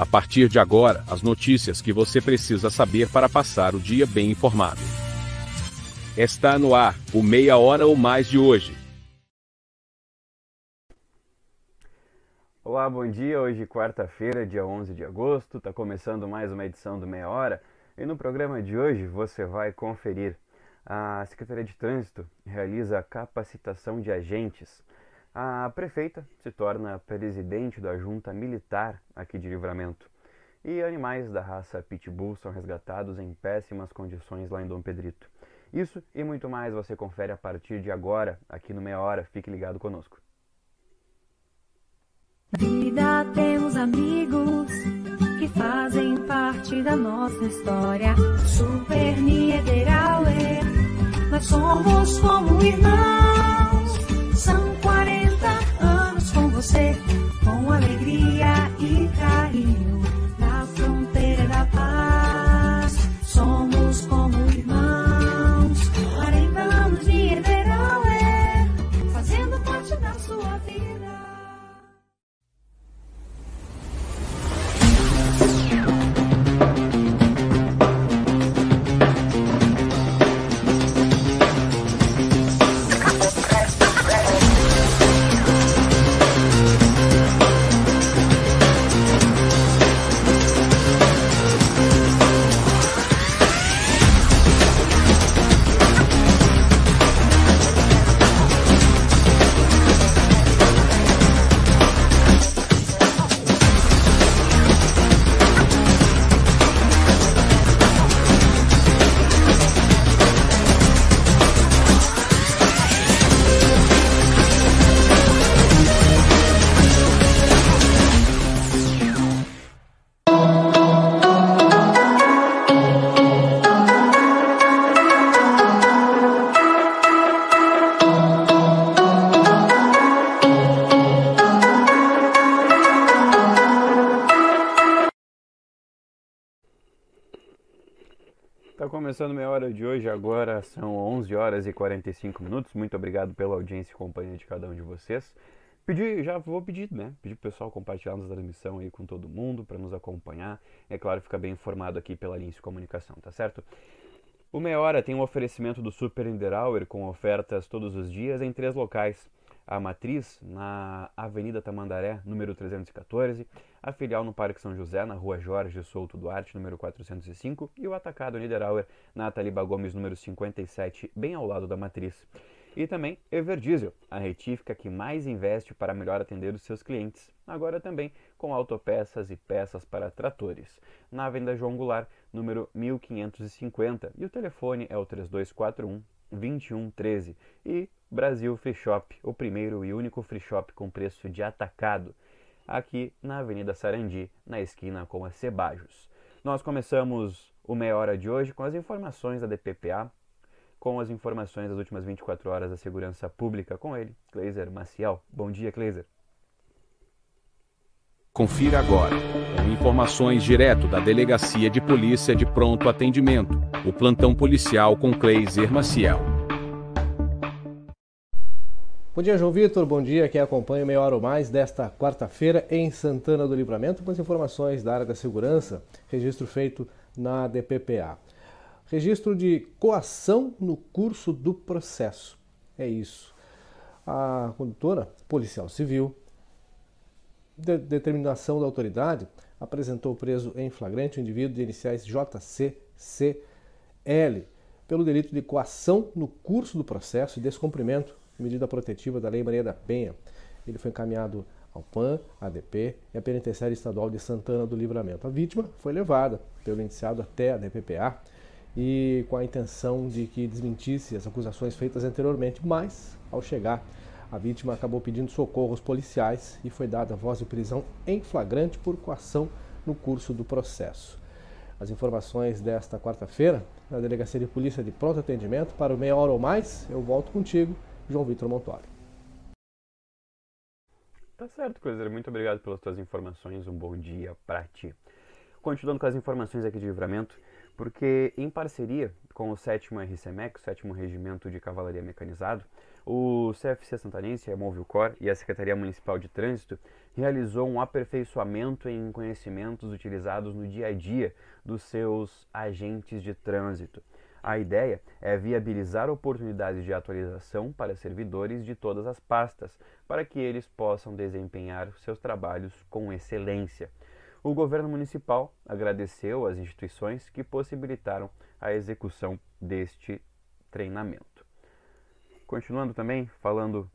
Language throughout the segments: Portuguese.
A partir de agora, as notícias que você precisa saber para passar o dia bem informado. Está no ar, o Meia Hora ou Mais de hoje. Olá, bom dia. Hoje, quarta-feira, dia 11 de agosto, está começando mais uma edição do Meia Hora. E no programa de hoje você vai conferir. A Secretaria de Trânsito realiza capacitação de agentes. A prefeita se torna presidente da junta militar aqui de Livramento. E animais da raça Pitbull são resgatados em péssimas condições lá em Dom Pedrito. Isso e muito mais você confere a partir de agora, aqui no Meia Hora. Fique ligado conosco. Vida temos amigos que fazem parte da nossa história. Super Niederauer, nós somos como irmãos. São 40 anos com você, com alegria e carinho. Começando meia hora de hoje, agora são 11 horas e 45 minutos. Muito obrigado pela audiência e companhia de cada um de vocês. Pedi, já vou pedir, né? Pedir pro pessoal compartilhar nossa transmissão aí com todo mundo para nos acompanhar. É claro, fica bem informado aqui pela linha de comunicação, tá certo? O Meia Hora tem um oferecimento do Super Niederauer com ofertas todos os dias em três locais. A matriz na Avenida Tamandaré, número 314, a filial no Parque São José, na Rua Jorge Souto Duarte, número 405, e o atacado Niederauer na Taliba Gomes, número 57, bem ao lado da matriz. E também Everdiesel, a retífica que mais investe para melhor atender os seus clientes, agora também com autopeças e peças para tratores. Na Avenida João Goulart, número 1550, e o telefone é o 3241 2113 e Brasil Free Shop, o primeiro e único free shop com preço de atacado, aqui na Avenida Sarandi, na esquina com a Cebajos. Nós começamos o meia hora de hoje com as informações da DPPA, com as informações das últimas 24 horas da segurança pública com ele, Kleiser Maciel. Bom dia, Kleiser. Confira agora, com informações direto da Delegacia de Polícia de Pronto Atendimento, o plantão policial com Kleiser Maciel. Bom dia, João Vitor. Bom dia. Quem acompanha Meia Hora ou Mais desta quarta-feira em Santana do Livramento com as informações da área da segurança, registro feito na DPPA. Registro de coação no curso do processo. É isso. A condutora, policial civil, de determinação da autoridade, apresentou preso em flagrante o indivíduo de iniciais JCCL pelo delito de coação no curso do processo e descumprimento de medida protetiva da Lei Maria da Penha. Ele foi encaminhado ao PAN, ADP e à Penitenciária Estadual de Santana do Livramento. A vítima foi levada pelo indiciado até a DPPA e com a intenção de que desmentisse as acusações feitas anteriormente, mas ao chegar a vítima acabou pedindo socorro aos policiais e foi dada voz de prisão em flagrante por coação no curso do processo. As informações desta quarta-feira, na Delegacia de Polícia de Pronto Atendimento, para o meia hora ou mais, eu volto contigo, João Vitor Montori. Tá certo, Cruzeiro. Muito obrigado pelas tuas informações. Um bom dia para ti. Continuando com as informações aqui de livramento, porque em parceria com o 7 RCMEC, o 7 Regimento de Cavalaria Mecanizado, O CFC Santanense, a Movilcor e a Secretaria Municipal de Trânsito realizou um aperfeiçoamento em conhecimentos utilizados no dia a dia dos seus agentes de trânsito. A ideia é viabilizar oportunidades de atualização para servidores de todas as pastas, para que eles possam desempenhar seus trabalhos com excelência. O governo municipal agradeceu às instituições que possibilitaram a execução deste treinamento. Continuando também falando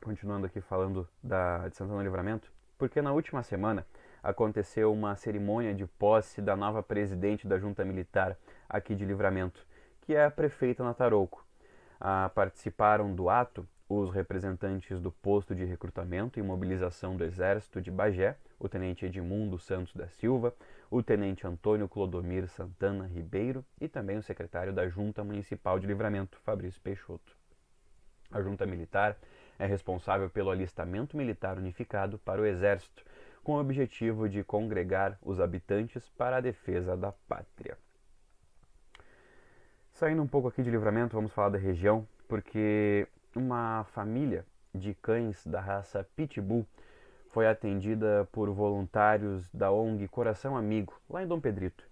continuando aqui falando da de Santana do Livramento, porque na última semana aconteceu uma cerimônia de posse da nova presidente da Junta Militar aqui de Livramento, que é a prefeita Natarouco. Ah, participaram do ato os representantes do posto de recrutamento e mobilização do Exército de Bagé, o tenente Edmundo Santos da Silva, o tenente Antônio Clodomir Santana Ribeiro e também o secretário da Junta Municipal de Livramento, Fabrício Peixoto. A Junta Militar é responsável pelo alistamento militar unificado para o Exército, com o objetivo de congregar os habitantes para a defesa da pátria. Saindo um pouco aqui de livramento, vamos falar da região, porque uma família de cães da raça Pitbull foi atendida por voluntários da ONG Coração Amigo, lá em Dom Pedrito,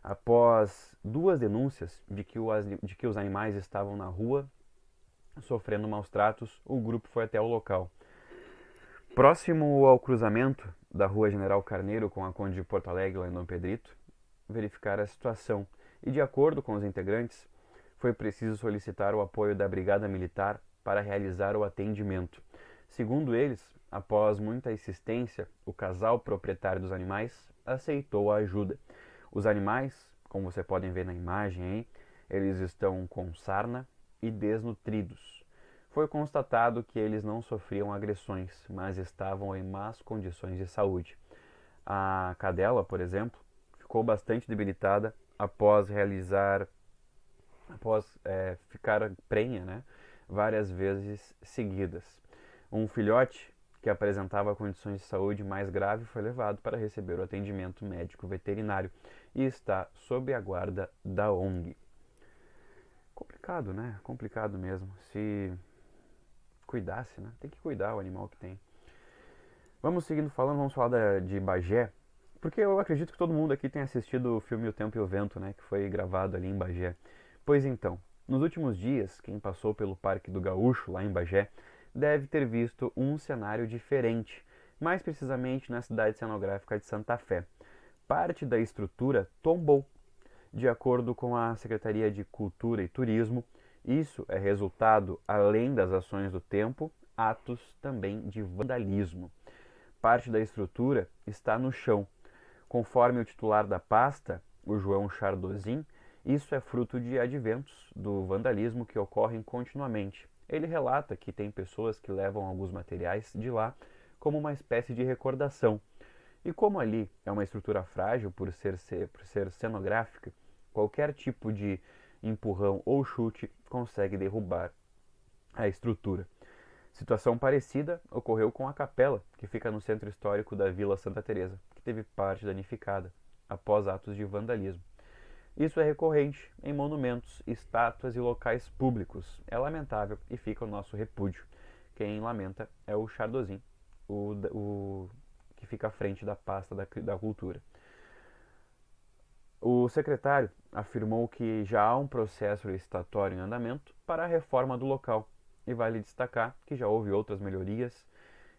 após duas denúncias de que, o, de que os animais estavam na rua sofrendo maus tratos, o grupo foi até o local. Próximo ao cruzamento da Rua General Carneiro com a Conde de Porto Alegre, lá em Dom Pedrito, verificar a situação e, de acordo com os integrantes, foi preciso solicitar o apoio da Brigada Militar para realizar o atendimento. Segundo eles, após muita insistência, o casal proprietário dos animais aceitou a ajuda. Os animais, como você podem ver na imagem aí, eles estão com sarna e desnutridos. Foi constatado que eles não sofriam agressões, mas estavam em más condições de saúde. A cadela, por exemplo, ficou bastante debilitada após realizar, após é, ficar prenha, né, várias vezes seguidas. Um filhote que apresentava condições de saúde mais grave foi levado para receber o atendimento médico veterinário e está sob a guarda da ONG. Complicado, né? Complicado mesmo. Se cuidasse, né? Tem que cuidar o animal que tem. Vamos seguindo falando, vamos falar da, de Bagé, porque eu acredito que todo mundo aqui tem assistido o filme O Tempo e o Vento, né? Que foi gravado ali em Bagé. Pois então, nos últimos dias, quem passou pelo Parque do Gaúcho, lá em Bagé, deve ter visto um cenário diferente, mais precisamente na cidade cenográfica de Santa Fé. Parte da estrutura tombou de acordo com a Secretaria de Cultura e Turismo, isso é resultado, além das ações do tempo, atos também de vandalismo. Parte da estrutura está no chão. Conforme o titular da pasta, o João Chardozin, isso é fruto de adventos do vandalismo que ocorrem continuamente. Ele relata que tem pessoas que levam alguns materiais de lá como uma espécie de recordação. E como ali é uma estrutura frágil por ser, por ser cenográfica, Qualquer tipo de empurrão ou chute consegue derrubar a estrutura. Situação parecida ocorreu com a capela, que fica no centro histórico da Vila Santa Teresa, que teve parte danificada após atos de vandalismo. Isso é recorrente em monumentos, estátuas e locais públicos. É lamentável e fica o nosso repúdio. Quem lamenta é o Chardozin, o, o que fica à frente da pasta da, da cultura. O secretário afirmou que já há um processo licitatório em andamento para a reforma do local e vale destacar que já houve outras melhorias,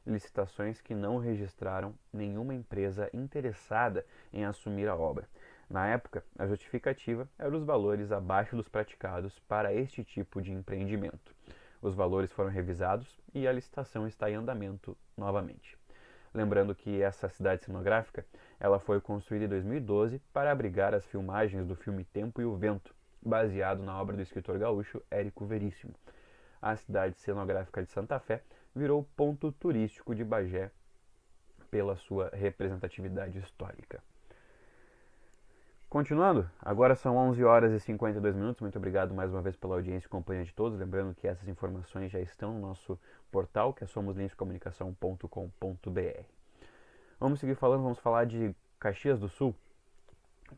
licitações que não registraram nenhuma empresa interessada em assumir a obra. Na época, a justificativa era os valores abaixo dos praticados para este tipo de empreendimento. Os valores foram revisados e a licitação está em andamento novamente. Lembrando que essa cidade cenográfica ela foi construída em 2012 para abrigar as filmagens do filme Tempo e o Vento, baseado na obra do escritor gaúcho Érico Veríssimo. A cidade cenográfica de Santa Fé virou ponto turístico de Bagé pela sua representatividade histórica. Continuando, agora são 11 horas e 52 minutos. Muito obrigado mais uma vez pela audiência e companhia de todos. Lembrando que essas informações já estão no nosso portal, que é somoslinscomunicação.com.br. Vamos seguir falando, vamos falar de Caxias do Sul,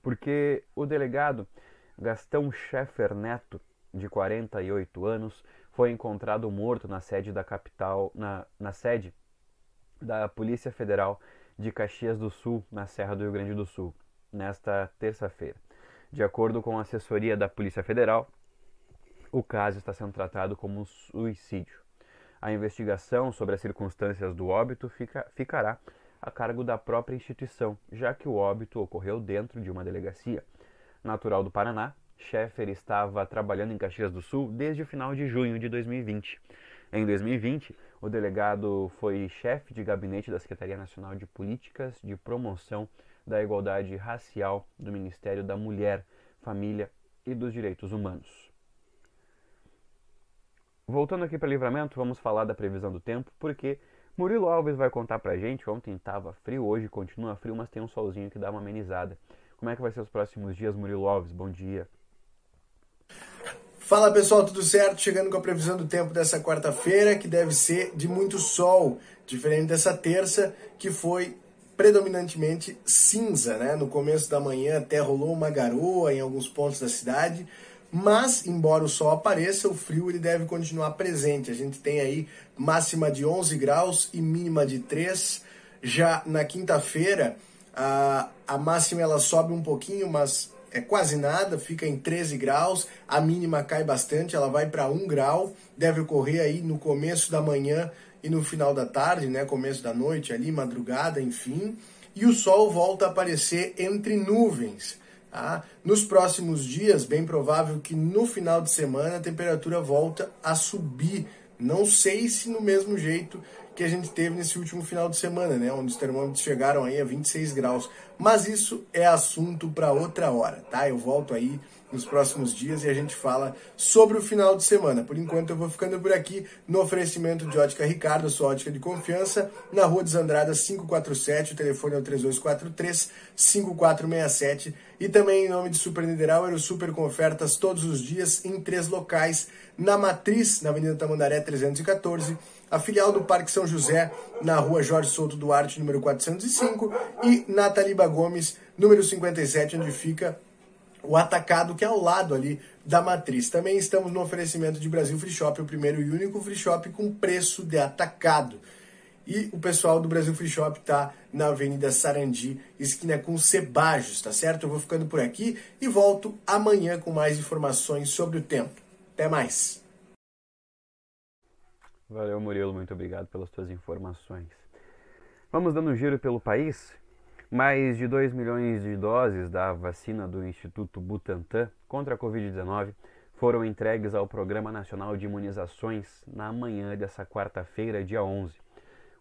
porque o delegado Gastão Scheffer Neto, de 48 anos, foi encontrado morto na sede da capital, na, na sede da Polícia Federal de Caxias do Sul, na Serra do Rio Grande do Sul, nesta terça-feira. De acordo com a assessoria da Polícia Federal, o caso está sendo tratado como um suicídio. A investigação sobre as circunstâncias do óbito fica, ficará a cargo da própria instituição, já que o óbito ocorreu dentro de uma delegacia. Natural do Paraná, Schaeffer estava trabalhando em Caxias do Sul desde o final de junho de 2020. Em 2020, o delegado foi chefe de gabinete da Secretaria Nacional de Políticas de Promoção da Igualdade Racial do Ministério da Mulher, Família e dos Direitos Humanos. Voltando aqui para Livramento, vamos falar da previsão do tempo, porque Murilo Alves vai contar pra gente. Ontem estava frio, hoje continua frio, mas tem um solzinho que dá uma amenizada. Como é que vai ser os próximos dias, Murilo Alves? Bom dia. Fala pessoal, tudo certo? Chegando com a previsão do tempo dessa quarta-feira, que deve ser de muito sol, diferente dessa terça, que foi predominantemente cinza, né? No começo da manhã até rolou uma garoa em alguns pontos da cidade, mas embora o sol apareça, o frio ele deve continuar presente. A gente tem aí máxima de 11 graus e mínima de 3. Já na quinta-feira, a, a máxima ela sobe um pouquinho, mas é quase nada, fica em 13 graus, a mínima cai bastante, ela vai para 1 grau, deve ocorrer aí no começo da manhã e no final da tarde, né, começo da noite ali, madrugada, enfim, e o sol volta a aparecer entre nuvens. Tá? Nos próximos dias, bem provável que no final de semana a temperatura volta a subir. Não sei se no mesmo jeito que a gente teve nesse último final de semana, né, onde os termômetros chegaram aí a 26 graus. Mas isso é assunto para outra hora, tá? Eu volto aí nos próximos dias e a gente fala sobre o final de semana. Por enquanto eu vou ficando por aqui no oferecimento de Ótica Ricardo, sua ótica de confiança, na Rua dos Andradas 547, o telefone é o 3243 5467 e também em nome de Super Niederauer, super com ofertas todos os dias em três locais, na Matriz, na Avenida Tamandaré 314, a filial do Parque São José, na rua Jorge Souto Duarte, número 405, e na Taliba Gomes, número 57, onde fica o atacado que é ao lado ali da matriz. Também estamos no oferecimento de Brasil Free Shop, o primeiro e único free shop com preço de atacado. E o pessoal do Brasil Free Shop está na Avenida Sarandi, esquina com Cebajos, tá certo? Eu vou ficando por aqui e volto amanhã com mais informações sobre o tempo. Até mais! Valeu, Murilo, muito obrigado pelas tuas informações. Vamos dando um giro pelo país. Mais de 2 milhões de doses da vacina do Instituto Butantan contra a Covid-19 foram entregues ao Programa Nacional de Imunizações na manhã dessa quarta-feira, dia 11.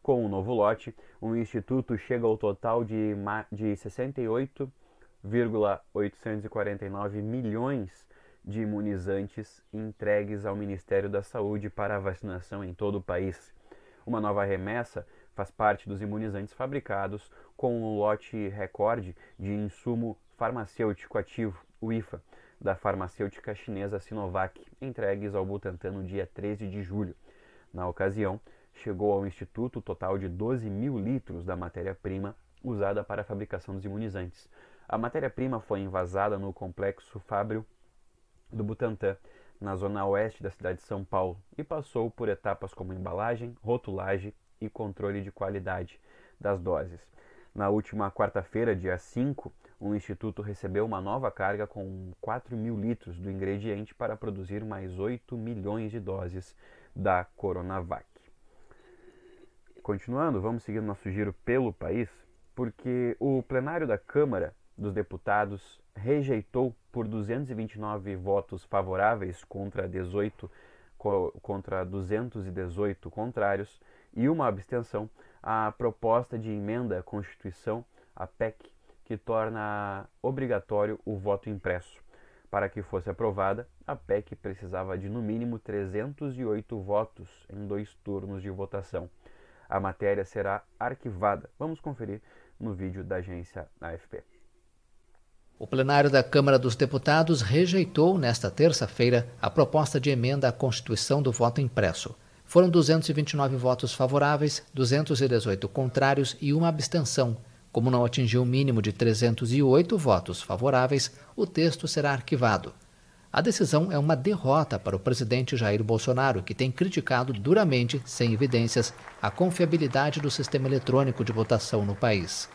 Com o novo lote, o Instituto chega ao total de, de 68,849 milhões de imunizantes entregues ao Ministério da Saúde para vacinação em todo o país. Uma nova remessa faz parte dos imunizantes fabricados com um lote recorde de insumo farmacêutico ativo, o IFA, da farmacêutica chinesa Sinovac, entregues ao Butantan no dia 13 de julho. Na ocasião, chegou ao Instituto o total de 12 mil litros da matéria-prima usada para a fabricação dos imunizantes. A matéria-prima foi envasada no complexo Fábio do Butantã, na zona oeste da cidade de São Paulo, e passou por etapas como embalagem, rotulagem e controle de qualidade das doses. Na última quarta-feira, dia 5, o Instituto recebeu uma nova carga com 4 mil litros do ingrediente para produzir mais 8 milhões de doses da Coronavac. Continuando, vamos seguir nosso giro pelo país, porque o plenário da Câmara dos Deputados rejeitou por 229 votos favoráveis contra 18 contra 218 contrários e uma abstenção a proposta de emenda à Constituição, a PEC, que torna obrigatório o voto impresso. Para que fosse aprovada, a PEC precisava de no mínimo 308 votos em dois turnos de votação. A matéria será arquivada. Vamos conferir no vídeo da agência AFP. O plenário da Câmara dos Deputados rejeitou, nesta terça-feira, a proposta de emenda à Constituição do voto impresso. Foram 229 votos favoráveis, 218 contrários e uma abstenção. Como não atingiu o mínimo de 308 votos favoráveis, o texto será arquivado. A decisão é uma derrota para o presidente Jair Bolsonaro, que tem criticado duramente, sem evidências, a confiabilidade do sistema eletrônico de votação no país.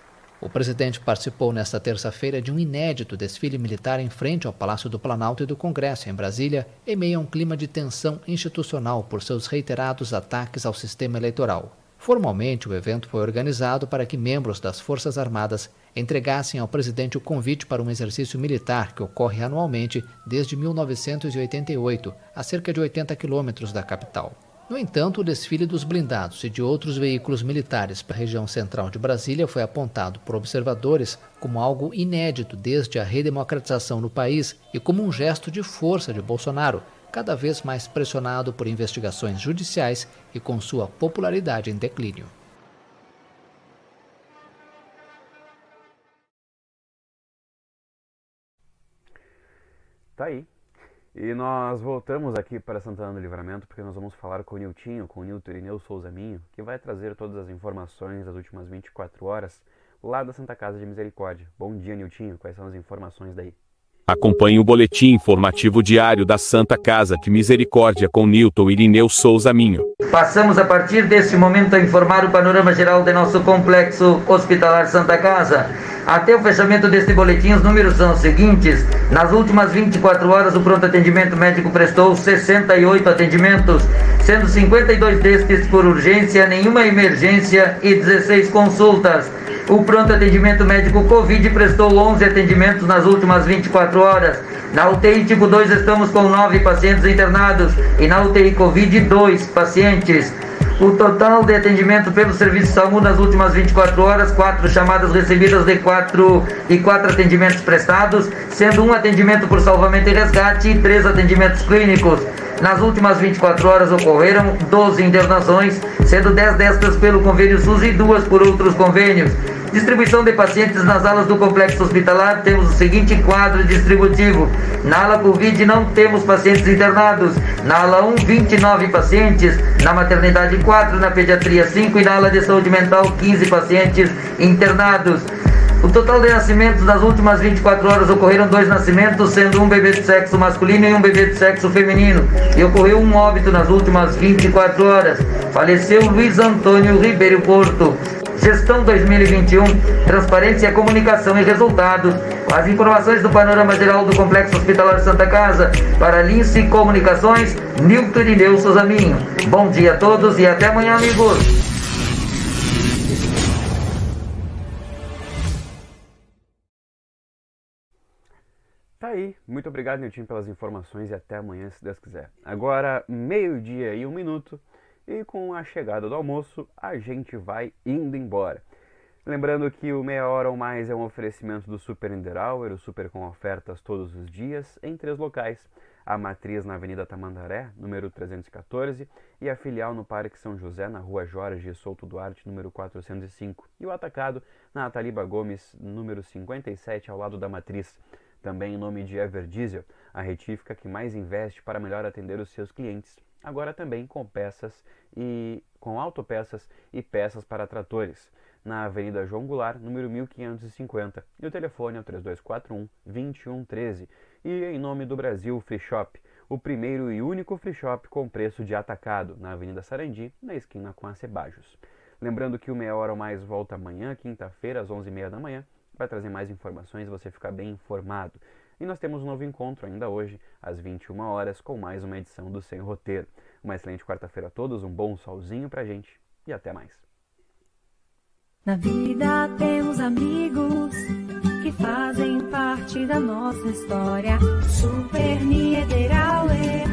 O presidente participou nesta terça-feira de um inédito desfile militar em frente ao Palácio do Planalto e do Congresso, em Brasília, em meio a um clima de tensão institucional por seus reiterados ataques ao sistema eleitoral. Formalmente, o evento foi organizado para que membros das Forças Armadas entregassem ao presidente o convite para um exercício militar que ocorre anualmente desde 1988, a cerca de 80 quilômetros da capital. No entanto, o desfile dos blindados e de outros veículos militares para a região central de Brasília foi apontado por observadores como algo inédito desde a redemocratização no país e como um gesto de força de Bolsonaro, cada vez mais pressionado por investigações judiciais e com sua popularidade em declínio. Tá aí. E nós voltamos aqui para Santana do Livramento porque nós vamos falar com o Niltinho, com o Nilton Irineu Souza Minho, que vai trazer todas as informações das últimas 24 horas lá da Santa Casa de Misericórdia. Bom dia, Niltinho. Quais são as informações daí? Acompanhe o boletim informativo diário da Santa Casa de Misericórdia com Newton Irineu Souza Minho. Passamos a partir deste momento a informar o panorama geral de nosso complexo hospitalar Santa Casa. Até o fechamento deste boletim, os números são os seguintes. Nas últimas 24 horas, o pronto atendimento médico prestou 68 atendimentos, sendo 52 destes por urgência, nenhuma emergência e 16 consultas. O pronto atendimento médico Covid prestou 11 atendimentos nas últimas 24 horas. Na UTI tipo 2 estamos com 9 pacientes internados e na UTI Covid 2 pacientes. O total de atendimento pelo Serviço SAMU nas últimas 24 horas, 4 chamadas recebidas de 4 e 4 atendimentos prestados, sendo um atendimento por salvamento e resgate e 3 atendimentos clínicos. Nas últimas 24 horas ocorreram 12 internações, sendo 10 destas pelo convênio SUS e 2 por outros convênios. Distribuição de pacientes nas alas do complexo hospitalar, temos o seguinte quadro distributivo. Na ala Covid não temos pacientes internados. Na ala 1, 29 pacientes. Na maternidade 4, na pediatria 5 e na ala de saúde mental 15 pacientes internados. O total de nascimentos nas últimas 24 horas ocorreram dois nascimentos, sendo um bebê de sexo masculino e um bebê de sexo feminino. E ocorreu um óbito nas últimas 24 horas. Faleceu Luiz Antônio Ribeiro Porto. Gestão 2021, Transparência, Comunicação e Resultados. As informações do panorama geral do Complexo Hospitalar Santa Casa. Para Lince Comunicações, Nilton Irineu Souza Minho. Bom dia a todos e até amanhã, amigos. Tá aí. Muito obrigado, Nilton, pelas informações e até amanhã, se Deus quiser. Agora, meio-dia e um minuto. E com a chegada do almoço, a gente vai indo embora. Lembrando que o Meia Hora ou Mais é um oferecimento do Super Niederauer, o Super com ofertas todos os dias, em três locais. A matriz na Avenida Tamandaré, número 314, e a filial no Parque São José, na Rua Jorge Souto Duarte, número 405. E o atacado na Ataliba Gomes, número 57, ao lado da matriz. Também em nome de Everdiesel, a retífica que mais investe para melhor atender os seus clientes agora também com peças e com autopeças e peças para tratores, na Avenida João Goulart, número 1550, e o telefone é o 3241 2113. E em nome do Brasil Free Shop, o primeiro e único free shop com preço de atacado, na Avenida Sarandi, na esquina com a Cebajos. Lembrando que o Meia Hora ou Mais volta amanhã, quinta-feira, às 11h30 da manhã, para trazer mais informações e você ficar bem informado. E nós temos um novo encontro ainda hoje, às 21 horas, com mais uma edição do Sem Roteiro. Uma excelente quarta-feira a todos, um bom solzinho pra gente e até mais. Na vida temos amigos que fazem parte da nossa história. Super Niederauer,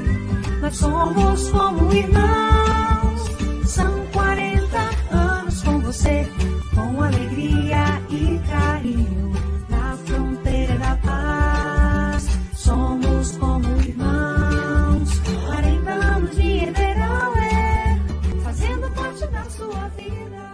nós somos como irmãos. São 40 anos com você, com alegria e carinho sua vida.